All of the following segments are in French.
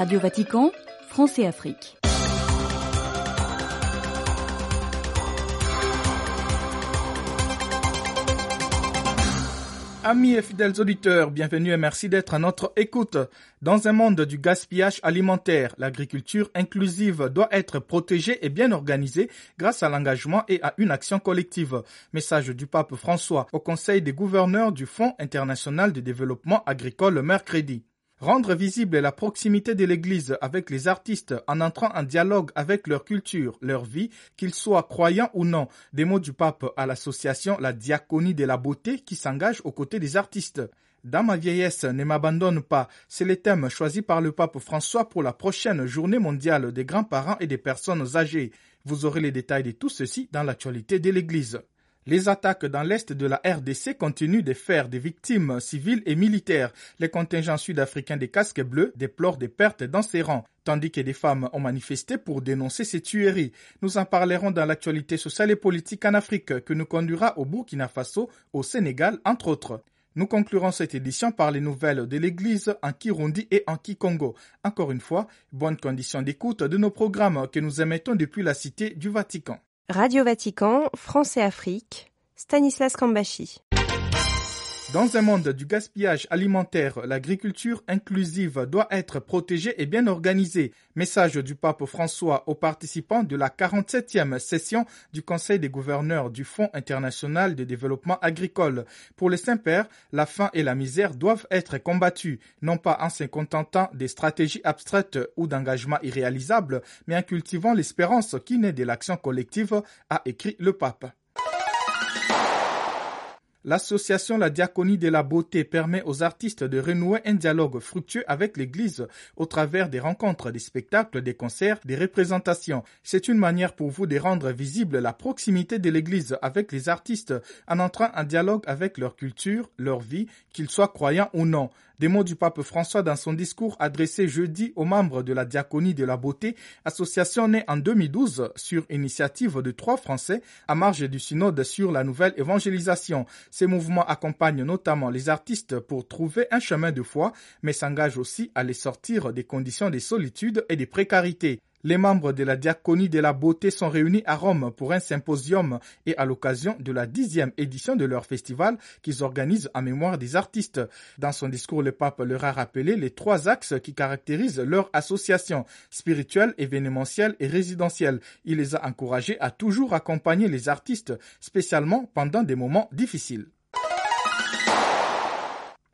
Radio Vatican, France et Afrique. Amis et fidèles auditeurs, bienvenue et merci d'être à notre écoute. Dans un monde du gaspillage alimentaire, l'agriculture inclusive doit être protégée et bien organisée grâce à l'engagement et à une action collective. Message du pape François au Conseil des gouverneurs du Fonds international de développement agricole mercredi. Rendre visible la proximité de l'Église avec les artistes en entrant en dialogue avec leur culture, leur vie, qu'ils soient croyants ou non. Des mots du pape à l'association La Diaconie de la Beauté qui s'engage aux côtés des artistes. Dans ma vieillesse, ne m'abandonne pas. C'est le thème choisi par le pape François pour la prochaine journée mondiale des grands-parents et des personnes âgées. Vous aurez les détails de tout ceci dans l'actualité de l'Église. Les attaques dans l'est de la RDC continuent de faire des victimes civiles et militaires. Les contingents sud-africains des casques bleus déplorent des pertes dans ses rangs, tandis que des femmes ont manifesté pour dénoncer ces tueries. Nous en parlerons dans l'actualité sociale et politique en Afrique que nous conduira au Burkina Faso, au Sénégal, entre autres. Nous conclurons cette édition par les nouvelles de l'Église en Kirundi et en Kikongo. Encore une fois, bonne condition d'écoute de nos programmes que nous émettons depuis la Cité du Vatican. Radio Vatican, France et Afrique, Stanislas Kambashi. Dans un monde du gaspillage alimentaire, l'agriculture inclusive doit être protégée et bien organisée. Message du pape François aux participants de la 47e session du Conseil des gouverneurs du Fonds international de développement agricole. Pour les Saint-Pères, la faim et la misère doivent être combattues, non pas en se contentant des stratégies abstraites ou d'engagements irréalisables, mais en cultivant l'espérance qui naît de l'action collective, a écrit le pape. L'association La Diaconie de la Beauté permet aux artistes de renouer un dialogue fructueux avec l'Église au travers des rencontres, des spectacles, des concerts, des représentations. C'est une manière pour vous de rendre visible la proximité de l'Église avec les artistes en entrant en dialogue avec leur culture, leur vie, qu'ils soient croyants ou non. Des mots du pape François dans son discours adressé jeudi aux membres de la Diaconie de la Beauté, association née en 2012 sur initiative de trois Français à marge du synode sur la nouvelle évangélisation. Ces mouvements accompagnent notamment les artistes pour trouver un chemin de foi, mais s'engagent aussi à les sortir des conditions de solitude et de précarité. Les membres de la diaconie de la beauté sont réunis à Rome pour un symposium et à l'occasion de la dixième édition de leur festival qu'ils organisent en mémoire des artistes. Dans son discours, le pape leur a rappelé les trois axes qui caractérisent leur association, spirituelle, événementielle et résidentielle. Il les a encouragés à toujours accompagner les artistes, spécialement pendant des moments difficiles.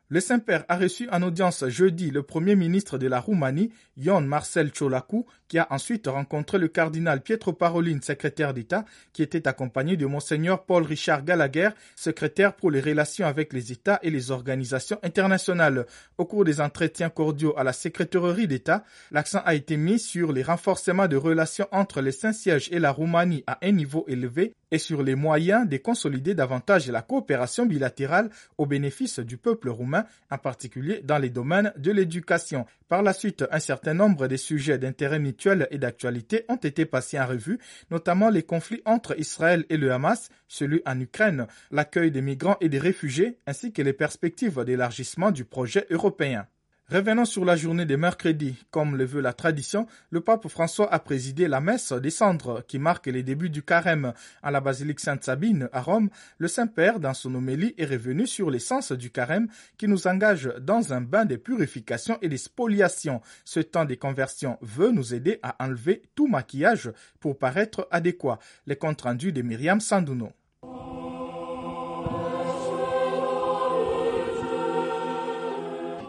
Le Saint-Père a reçu en audience jeudi le Premier ministre de la Roumanie, Ion Marcel Ciolacu, qui a ensuite rencontré le cardinal Pietro Parolin, secrétaire d'État, qui était accompagné de Monseigneur Paul Richard Gallagher, secrétaire pour les relations avec les États et les organisations internationales. Au cours des entretiens cordiaux à la secrétairerie d'État, l'accent a été mis sur les renforcements de relations entre les Saint-Sièges et la Roumanie à un niveau élevé et sur les moyens de consolider davantage la coopération bilatérale au bénéfice du peuple roumain, en particulier dans les domaines de l'éducation. Par la suite, un certain nombre de sujets d'intérêt mutuel et d'actualité ont été passés en revue, notamment les conflits entre Israël et le Hamas, celui en Ukraine, l'accueil des migrants et des réfugiés, ainsi que les perspectives d'élargissement du projet européen. Revenons sur la journée de mercredi. Comme le veut la tradition, le pape François a présidé la messe des cendres qui marque les débuts du carême. À la basilique Sainte-Sabine à Rome, le Saint-Père, dans son homélie, est revenu sur l'essence du carême qui nous engage dans un bain de purification et de spoliation. Ce temps de conversion veut nous aider à enlever tout maquillage pour paraître adéquat. Les comptes rendus de Myriam Sandouno.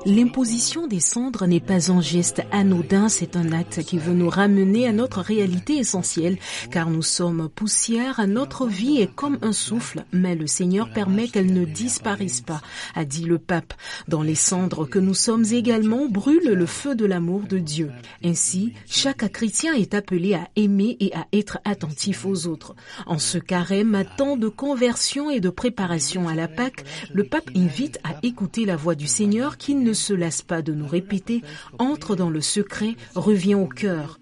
L'imposition des cendres n'est pas un geste anodin, c'est un acte qui veut nous ramener à notre réalité essentielle, car nous sommes poussière, notre vie est comme un souffle, mais le Seigneur permet qu'elle ne disparaisse pas, a dit le pape. Dans les cendres que nous sommes également brûle le feu de l'amour de Dieu. Ainsi, chaque chrétien est appelé à aimer et à être attentif aux autres. En ce carême, temps de conversion et de préparation à la Pâque, le pape invite à écouter la voix du Seigneur qui ne se lasse pas de nous répéter, entre dans le secret, revient au cœur.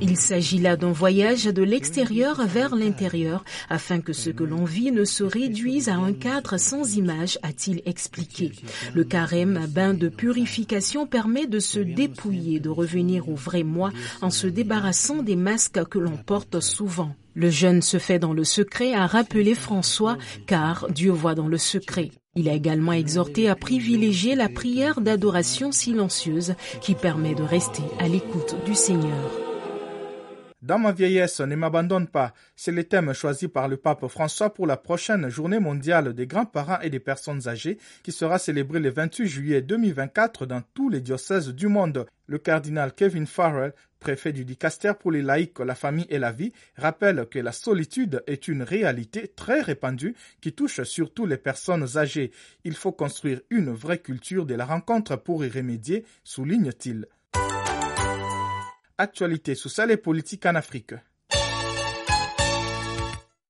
Il s'agit là d'un voyage de l'extérieur vers l'intérieur afin que ce que l'on vit ne se réduise à un cadre sans image, a-t-il expliqué. Le carême, bain de purification, permet de se dépouiller, de revenir au vrai moi en se débarrassant des masques que l'on porte souvent. Le jeûne se fait dans le secret, a rappelé François, car Dieu voit dans le secret. Il a également exhorté à privilégier la prière d'adoration silencieuse qui permet de rester à l'écoute du Seigneur. Dans ma vieillesse, ne m'abandonne pas. C'est le thème choisi par le pape François pour la prochaine journée mondiale des grands-parents et des personnes âgées qui sera célébrée le 28 juillet 2024 dans tous les diocèses du monde. Le cardinal Kevin Farrell, préfet du dicaster pour les laïcs, la famille et la vie, rappelle que la solitude est une réalité très répandue qui touche surtout les personnes âgées. Il faut construire une vraie culture de la rencontre pour y remédier, souligne-t-il. Actualité sociale et politique en Afrique.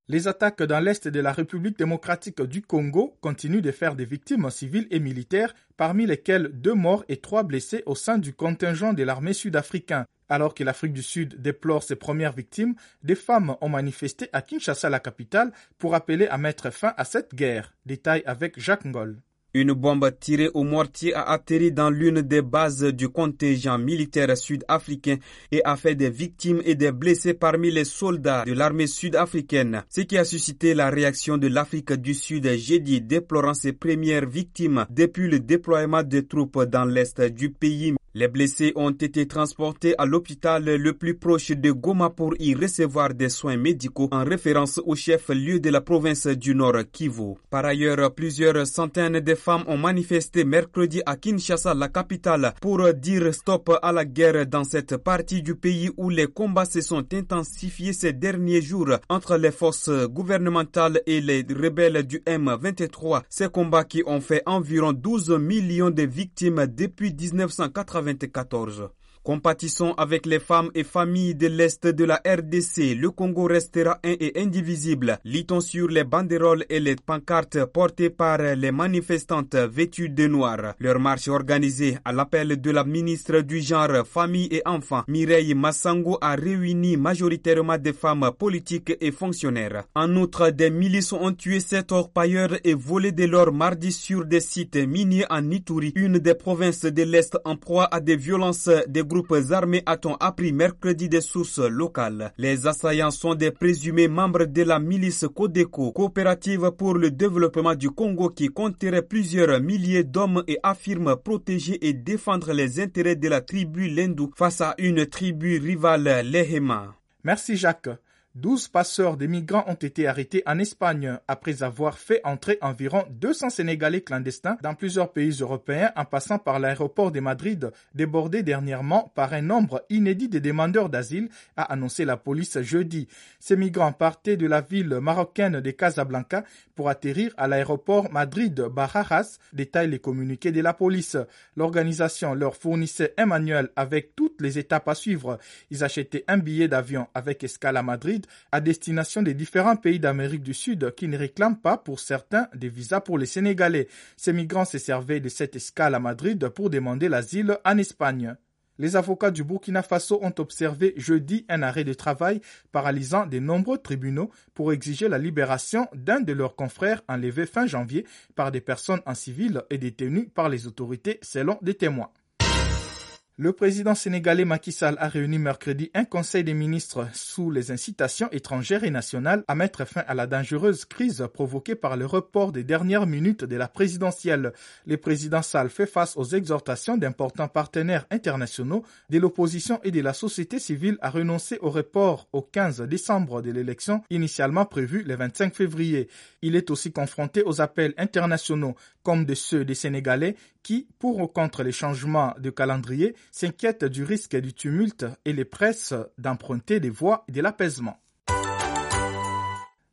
Les attaques dans l'est de la République démocratique du Congo continuent de faire des victimes civiles et militaires, parmi lesquelles deux morts et trois blessés au sein du contingent de l'armée sud-africaine. Alors que l'Afrique du Sud déplore ses premières victimes, des femmes ont manifesté à Kinshasa, la capitale, pour appeler à mettre fin à cette guerre. Détail avec Jacques Ngol. Une bombe tirée au mortier a atterri dans l'une des bases du contingent militaire sud-africain et a fait des victimes et des blessés parmi les soldats de l'armée sud-africaine, ce qui a suscité la réaction de l'Afrique du Sud jeudi déplorant ses premières victimes depuis le déploiement des troupes dans l'est du pays. Les blessés ont été transportés à l'hôpital le plus proche de Goma pour y recevoir des soins médicaux en référence au chef-lieu de la province du Nord Kivu. Par ailleurs, plusieurs centaines de femmes ont manifesté mercredi à Kinshasa, la capitale, pour dire stop à la guerre dans cette partie du pays où les combats se sont intensifiés ces derniers jours entre les forces gouvernementales et les rebelles du M23. Ces combats qui ont fait environ 12 millions de victimes depuis 1980 2014 Compatissons avec les femmes et familles de l'Est de la RDC. Le Congo restera un et indivisible. Lit-on sur les banderoles et les pancartes portées par les manifestantes vêtues de noir. Leur marche organisée à l'appel de la ministre du Genre, Famille et Enfants, Mireille Massango, a réuni majoritairement des femmes politiques et fonctionnaires. En outre, des milices ont tué sept orpailleurs et volé de l'or mardi sur des sites miniers en Ituri, une des provinces de l'Est en proie à des violences des groupes armés a-t-on appris mercredi des sources locales. Les assaillants sont des présumés membres de la milice Codeco, coopérative pour le développement du Congo qui compterait plusieurs milliers d'hommes et affirme protéger et défendre les intérêts de la tribu Lendu face à une tribu rivale Lehema. Merci Jacques. 12 passeurs de migrants ont été arrêtés en Espagne après avoir fait entrer environ 200 Sénégalais clandestins dans plusieurs pays européens en passant par l'aéroport de Madrid débordé dernièrement par un nombre inédit de demandeurs d'asile, a annoncé la police jeudi. Ces migrants partaient de la ville marocaine de Casablanca pour atterrir à l'aéroport Madrid-Barajas, détaillent les communiqués de la police. L'organisation leur fournissait un manuel avec toutes les étapes à suivre. Ils achetaient un billet d'avion avec escale à Madrid à destination des différents pays d'Amérique du Sud qui ne réclament pas pour certains des visas pour les Sénégalais. Ces migrants se servaient de cette escale à Madrid pour demander l'asile en Espagne. Les avocats du Burkina Faso ont observé jeudi un arrêt de travail paralysant de nombreux tribunaux pour exiger la libération d'un de leurs confrères enlevé fin janvier par des personnes en civil et détenues par les autorités selon des témoins. Le président sénégalais Macky Sall a réuni mercredi un conseil des ministres sous les incitations étrangères et nationales à mettre fin à la dangereuse crise provoquée par le report des dernières minutes de la présidentielle. Le président Sall fait face aux exhortations d'importants partenaires internationaux de l'opposition et de la société civile à renoncer au report au 15 décembre de l'élection initialement prévue le 25 février. Il est aussi confronté aux appels internationaux comme de ceux des Sénégalais qui, pour ou contre les changements de calendrier, s'inquiètent du risque du tumulte et les pressent d'emprunter des voies de l'apaisement.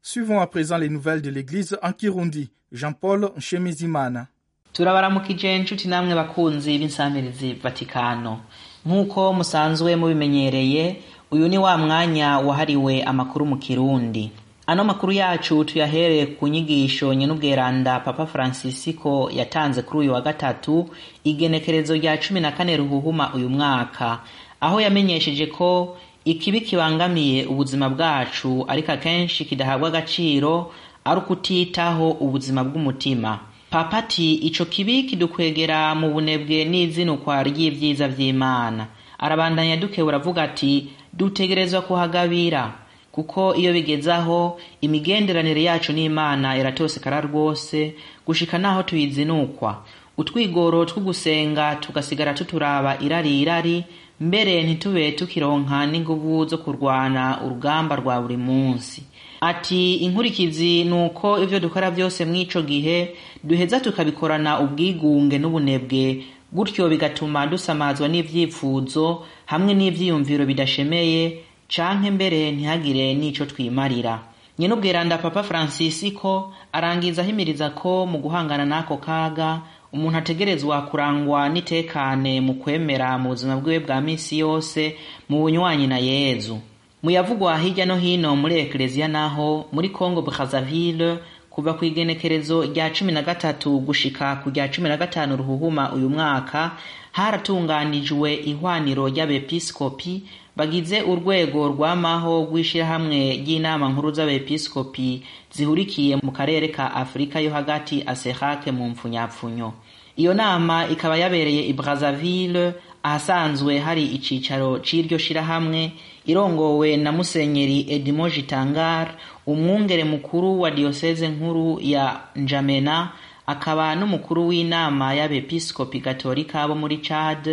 Suivons à présent les nouvelles de l'Église en Kirundi. Jean-Paul Nshemizimana. turabaramukije inshuti namwe bakunzi b'insamirizi vatikano nk'uko musanzwe mubimenyereye uyu ni wa mwanya wahariwe amakuru mu kirundi ano makuru yacu tuyahereye ku nyigisho nyen'ubweranda papa francisco yatanze kuri uyu wa gatatu igenekerezo rya cumi na kane ruhuhuma uyu mwaka. Aho yamenyesheje ko ikibi kibangamiye ubuzima bwacu ariko akenshi kidahabwa agaciro ari ukutitaho ubuzima bw'umutima papa ati ico kibi kidukwegera mu bunebwe n'izinukwa ry'ivyiza vy'imana arabandanya dukebura avuga ati dutegerezwa kuhagabira. Kuko iyo bigeze aho imigenderanire yacu n'imana iratosekara rwose gushika naho tuyizinukwa. Utwigoro two gusenga tugasigara tuturaba irari irari mbere ntitube tukironka n'inguvu zo kurwana urugamba rwa buri munsi. Ati inkurikizi ni uko ivyo dukora vyose mw'ico gihe duheza tukabikorana ubwigunge n'ubunebwe gutyo bigatuma dusamazwa n'ivyifuzo hamwe n'ivyiyumviro bidashemeye canke mbere ntihagire n'ico twimarira. Nyen'ubweranda papa francisco arangiza ahimiriza ko mu guhangana n'ako kaga umuntu ategerezwa kurangwa n'itekane mu kwemera mu buzima bwiwe bwa misi yose mu bunywanyi na yezu. Mu yavugwa hirya no hino muri ekleziya naho muri congo brazzaville kuva ku igenekerezo rya cumi na gatatu gushika ku rya cumi na gatanu ruhuhuma uyu mwaka haratunganijwe ihwaniro ry'abepiskopi bagize urwego rwamaho rw'ishirahamwe ry'inama nkuru z'abepiskopi zihurikiye mu karere ka afurika yo hagati asehake mu mpfunyapfunyo iyo nama ikaba yabereye i brazzaville ahasanzwe hari icicaro c'iryo shirahamwe irongowe na musenyeri edimo jitangar umwungere mukuru wa diyoseze nkuru ya njamena akaba n'umukuru w'inama y'abepiskopi gatolika bo muri Chad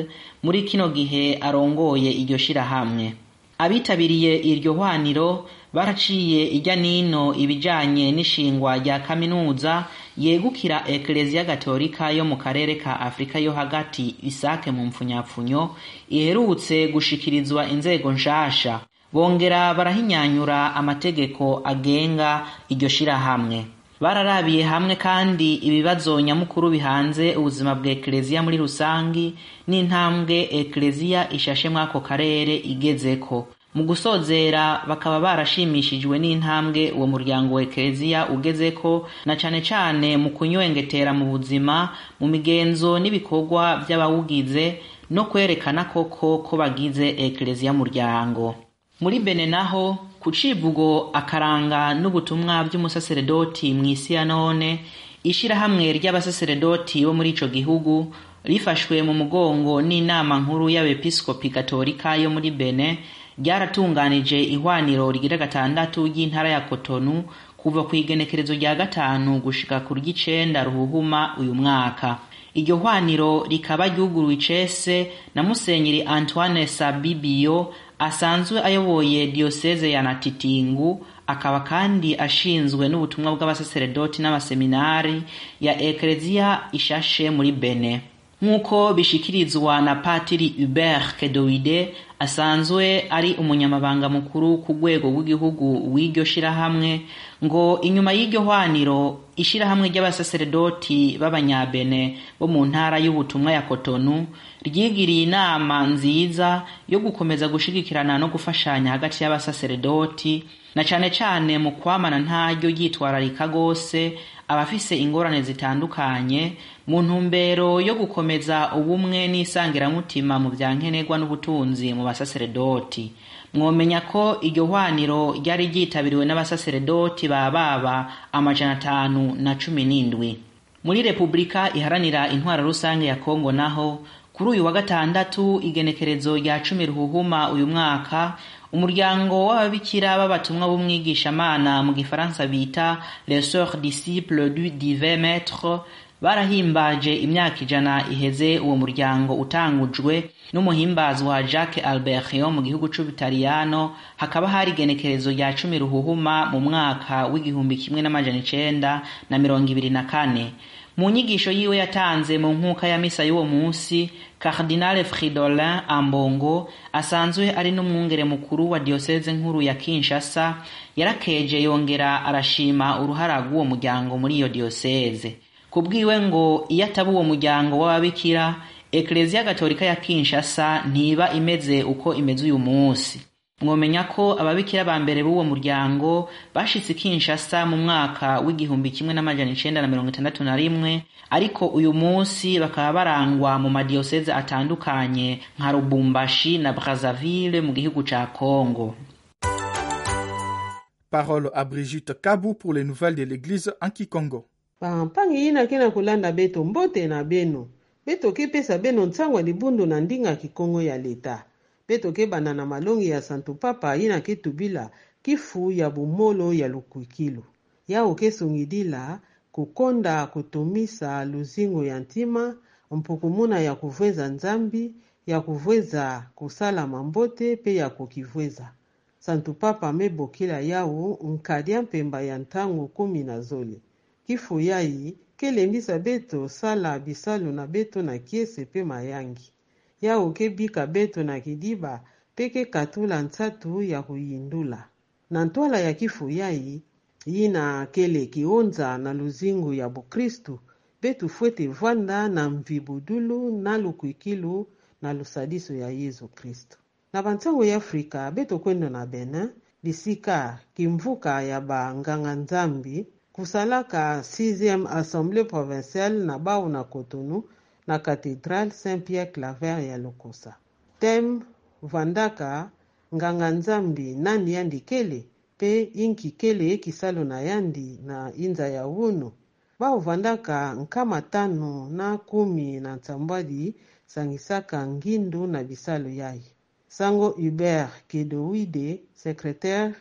muri kino gihe arongoye iryo shirahamwe. Abitabiriye iryo hwaniro baraciye ijya nino ibijanye n'ishingwa rya kaminuza yegukira ekleziya gatolika yo mu karere ka afurika yo hagati isake mu mpfunyapfunyo iherutse gushikirizwa inzego nshasha. Bongera barahinyanyura amategeko agenga iryo shirahamwe. Bararabiye hamwe kandi ibibazo nyamukuru bihanze ubuzima bwa ekleziya muri rusangi n'intambwe ekleziya ishashe mw'ako karere igezeko. Mu gusozera bakaba barashimishijwe n'intambwe uwo muryango wa ekleziya ugezeko na cane cane mu kunywengetera mu buzima mu migenzo n'ibikorwa vy'abawugize no kwerekana koko ko bagize ekleziya muryango. Muri bene naho ku civugo akaranga n'ubutumwa vy'umusaseredoti mw'isi ya none ishirahamwe ry'abasaseredoti bo muri ico gihugu rifashwe mu mugongo n'inama nkuru y'abepiskopi gatolika yo muri bene ryaratunganije ihwaniro rigira gatandatu ry'intara ya kotonu kuva ku igenekerezo rya gatanu gushika ku ry'icenda ruhuhuma uyu mwaka. Iryo hwaniro rikaba ryuguruwe icese na musenyeri antoine sabibiyo asanzwe ayoboye diyoseze ya natitingu akaba kandi ashinzwe n'ubutumwa bw'abasaseredoti n'abaseminari ya ekleziya ishashe muri bene. Nk'uko bishikirizwa na patiri hubert kedoide asanzwe ari umunyamabanga mukuru ku rwego rw'igihugu w'iryo shirahamwe ngo inyuma y'iryo hwaniro ishirahamwe ry'abasaseredoti b'abanyabene bo mu ntara y'ubutumwa ya kotonu ryigiriye inama nziza yo gukomeza gushigikirana no gufashanya hagati y'abasaseredoti na cane cane mu kwamana ntaryo ryitwararika gose abafise ingorane zitandukanye mu ntumbero yo gukomeza ubumwe n'isangiramutima mu vya nkenerwa n'ubutunzi mu basaseredoti. Mwomenya ko iryo hwaniro ryari ryitabiriwe n'abasaseredoti ba baba amajana atanu na cumi n'indwi. Muri repubulika iharanira intwara rusange ya kongo naho kuri uyu wa gatandatu igenekerezo rya cumi ruhuhuma uyu mwaka umuryango w'ababikira b'abatumwa b'umwigishamana mu gifaransa bita les sœurs disciples du divin maître barahimbaje imyaka ijana iheze uwo muryango utangujwe n'umuhimbazwa jacques albertio mu gihugu c'ubutaliyano. Hakaba hari igenekerezo rya cumi ruhuhuma mu mwaka w'igihumbi kimwe n'amajana icenda na mirongo ibiri na kane. Mu nyigisho yiwe yatanze mu nkuka ya misa y'uwo munsi cardinal fridolin ambongo asanzwe ari n'umwungere mukuru wa diyoseze nkuru ya kinshasa yarakeje yongera arashima uruhara rw'uwo muryango muri iyo diyoseze kubwiwe ngo iyo ataba uwo muryango w'ababikira ekleziya gatolika ya kinshasa ntiba imeze uko imeze uyu munsi. Mwomenya ko ababikira ba mbere b'uwo muryango bashitse kinshasa mu mwaka w'igihumbi kimwe n'amajana icenda na mirongo itandatu na rimwe ariko uyu munsi bakaba barangwa mu madiyoseze atandukanye nka lubumbashi na brazzaville mu gihugu ca Congo. Parole à Brigitte Kabou pour les nouvelles de l'église en Kikongo. bampangi yina ke na kolanda beto mbote na beno tokepesa beno ntango ya libundu na ndinga kikongo ya leta mpe tokebana na malongi ya santo papa yina ke tubila kifu ya bomolo ya lukuikilu ya okesongidila kokonda kotomisa lozingo ya ntima mpukumuna ya kuvweza nzambi ya kuvweza kosala mambote mpe ya kokivweza santo papa mebokila yawo nkadia mpemba ya ntango kumi na zole. Kifu yayi kelembisa beto sala bisalo na beto na kiese mpe mayangi yawo kebika beto na kidiba peke katula ntsatu ya kuyindula. Na ntwala ya kifu yayi yina kele kionza na luzingu ya bukristu betu fwete vwanda na mvibudulu na lukwikilu na lusadiso ya yesu kristu. Na bantsango ya afrika beto kwendo na benin bisika kimvuka ya banganga nzambi kusalaka 6e assemblée provinciale na bau na cotonou na cathédrale saint-pierre claver ya lokosa. Tem vandaka nganga nzambi nandi yandi kele mpe inki kele kisalo na yandi na inza ya unu baovandaka nkama tano na kumi na nsambwadi sangisaka ngindu na bisalo yayi. Sango hubert kedowide secrétaire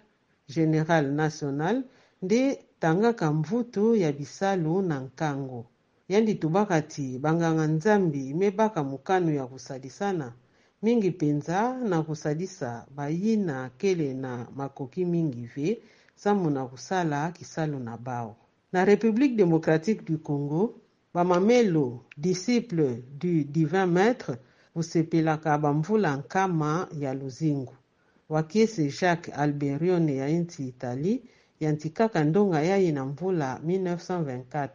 général national nde tangaka mvutu ya bisalu na nkango yandi tubaka ti banganga nzambi mebaka mokano ya kusalisana mingi mpenza na kusalisa bayina kele na makoki mingi ve sambo na kusala kisalo na bao. Na république démocratique du congo bamamelo disciple du divin maître kosepelaka bamvula nkama ya luzingu wakiese jacques alberione ya inti italie yanti kaka ndonga yaye na mvula 1924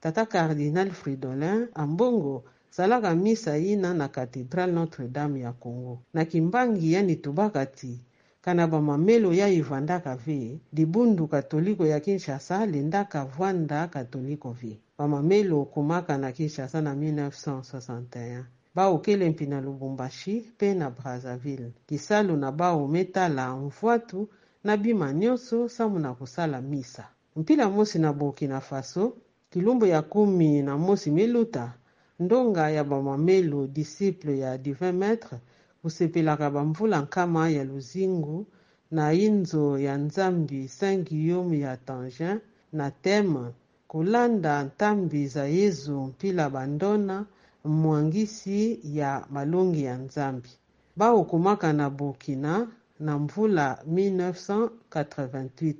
tata cardinal fridolin ambongo zalaka misa yina na katedrale notre-dame ya congo. Na kimbangi yani tubaka ti kana bamamelo ya evandaka ve libundu katoliko ya kinshasa lendaka vwanda katoliko ve bamamelo okumaka na kinshasa na 1961 baokele mpi na lubumbashi mpe na brazzaville. Kisalo na bao metala mvwatu na bima nyonso nsambo na kosala misa. Mpila mosi na burkina faso kilumbu ya kumi na mosi miluta ndonga ya bamamelo disciple ya divin maître kusepelaka bamvula nkama ya luzingu na inzo ya nzambi saint guillaume ya tangin na teme kolanda ntambi za yezu mpila bandona mwangisi ya malongi ya nzambi. Baokumaka na burkina na mvula 1988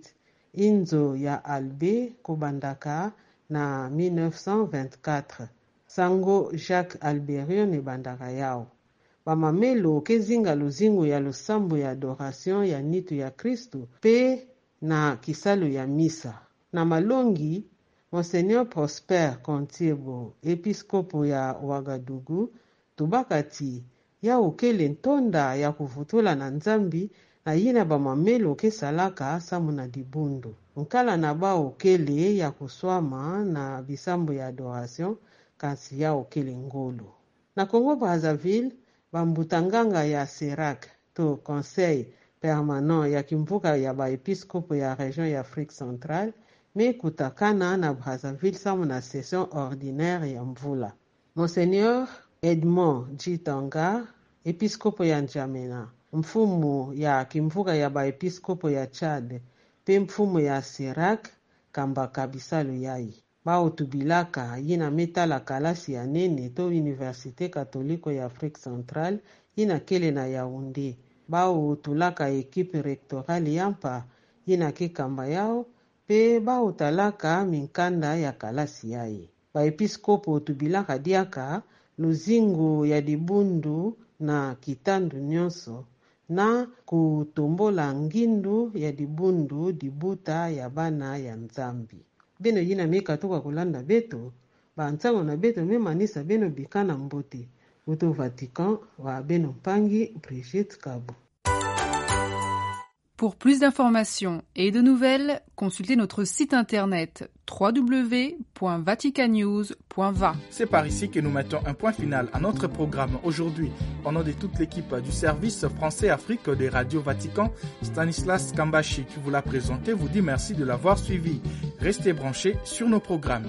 inzo ya albe kobandaka na 1924 sango jacques alberion ebandaka yawo bamamelo kezinga luzingu ya losambo ya adoration ya nitu ya kristu mpe na kisalo ya misa. Na malongi monseigneur prosper contiebo episkopo ya wagadugu tobaka ti ya okele ntonda ya kuvutula na nzambi na yina bamamelo okesalaka sambo na libundu nkala na ba okele ya kuswama na bisambo ya adoration kasi ya okele ngolu na congo brazzaville bambutanganga ya serac to conseil permanent ya kimvuka ya baepiskopo ya région ya afrique centrale mekutakana na brazzaville sambo na session ordinaire ya mvula. Monseigneur edmond jitanga episkopo ya njamena mfumu ya kimvuka ya baepiskopo ya chad mpe mfumu ya serac kambaka bisalo yai baotubilaka ye na metala kalasi ya nene to université catholique ya afrique centrale ye na kele na yaounde baotulaka ekipe rectorale yampa ye na kekamba yao mpe baotalaka minkanda ya kalasi yaye baepiskopo otubilaka diaka luzingu ya libundu na kitandu nyonso na kutombola ngindu ya libundu dibuta ya bana ya nzambi. Beno yina mikatuka kolanda beto bantango na beto memanisa beno bikana mbote uto vatican wa beno mpangi brigit kabo Pour plus d'informations et de nouvelles, consultez notre site internet www.vaticanews.va. C'est par ici que nous mettons un point final à notre programme aujourd'hui. Au nom de toute l'équipe du service français Afrique des radios Vatican, Stanislas Kambashi qui vous l'a présenté vous dit merci de l'avoir suivi. Restez branchés sur nos programmes.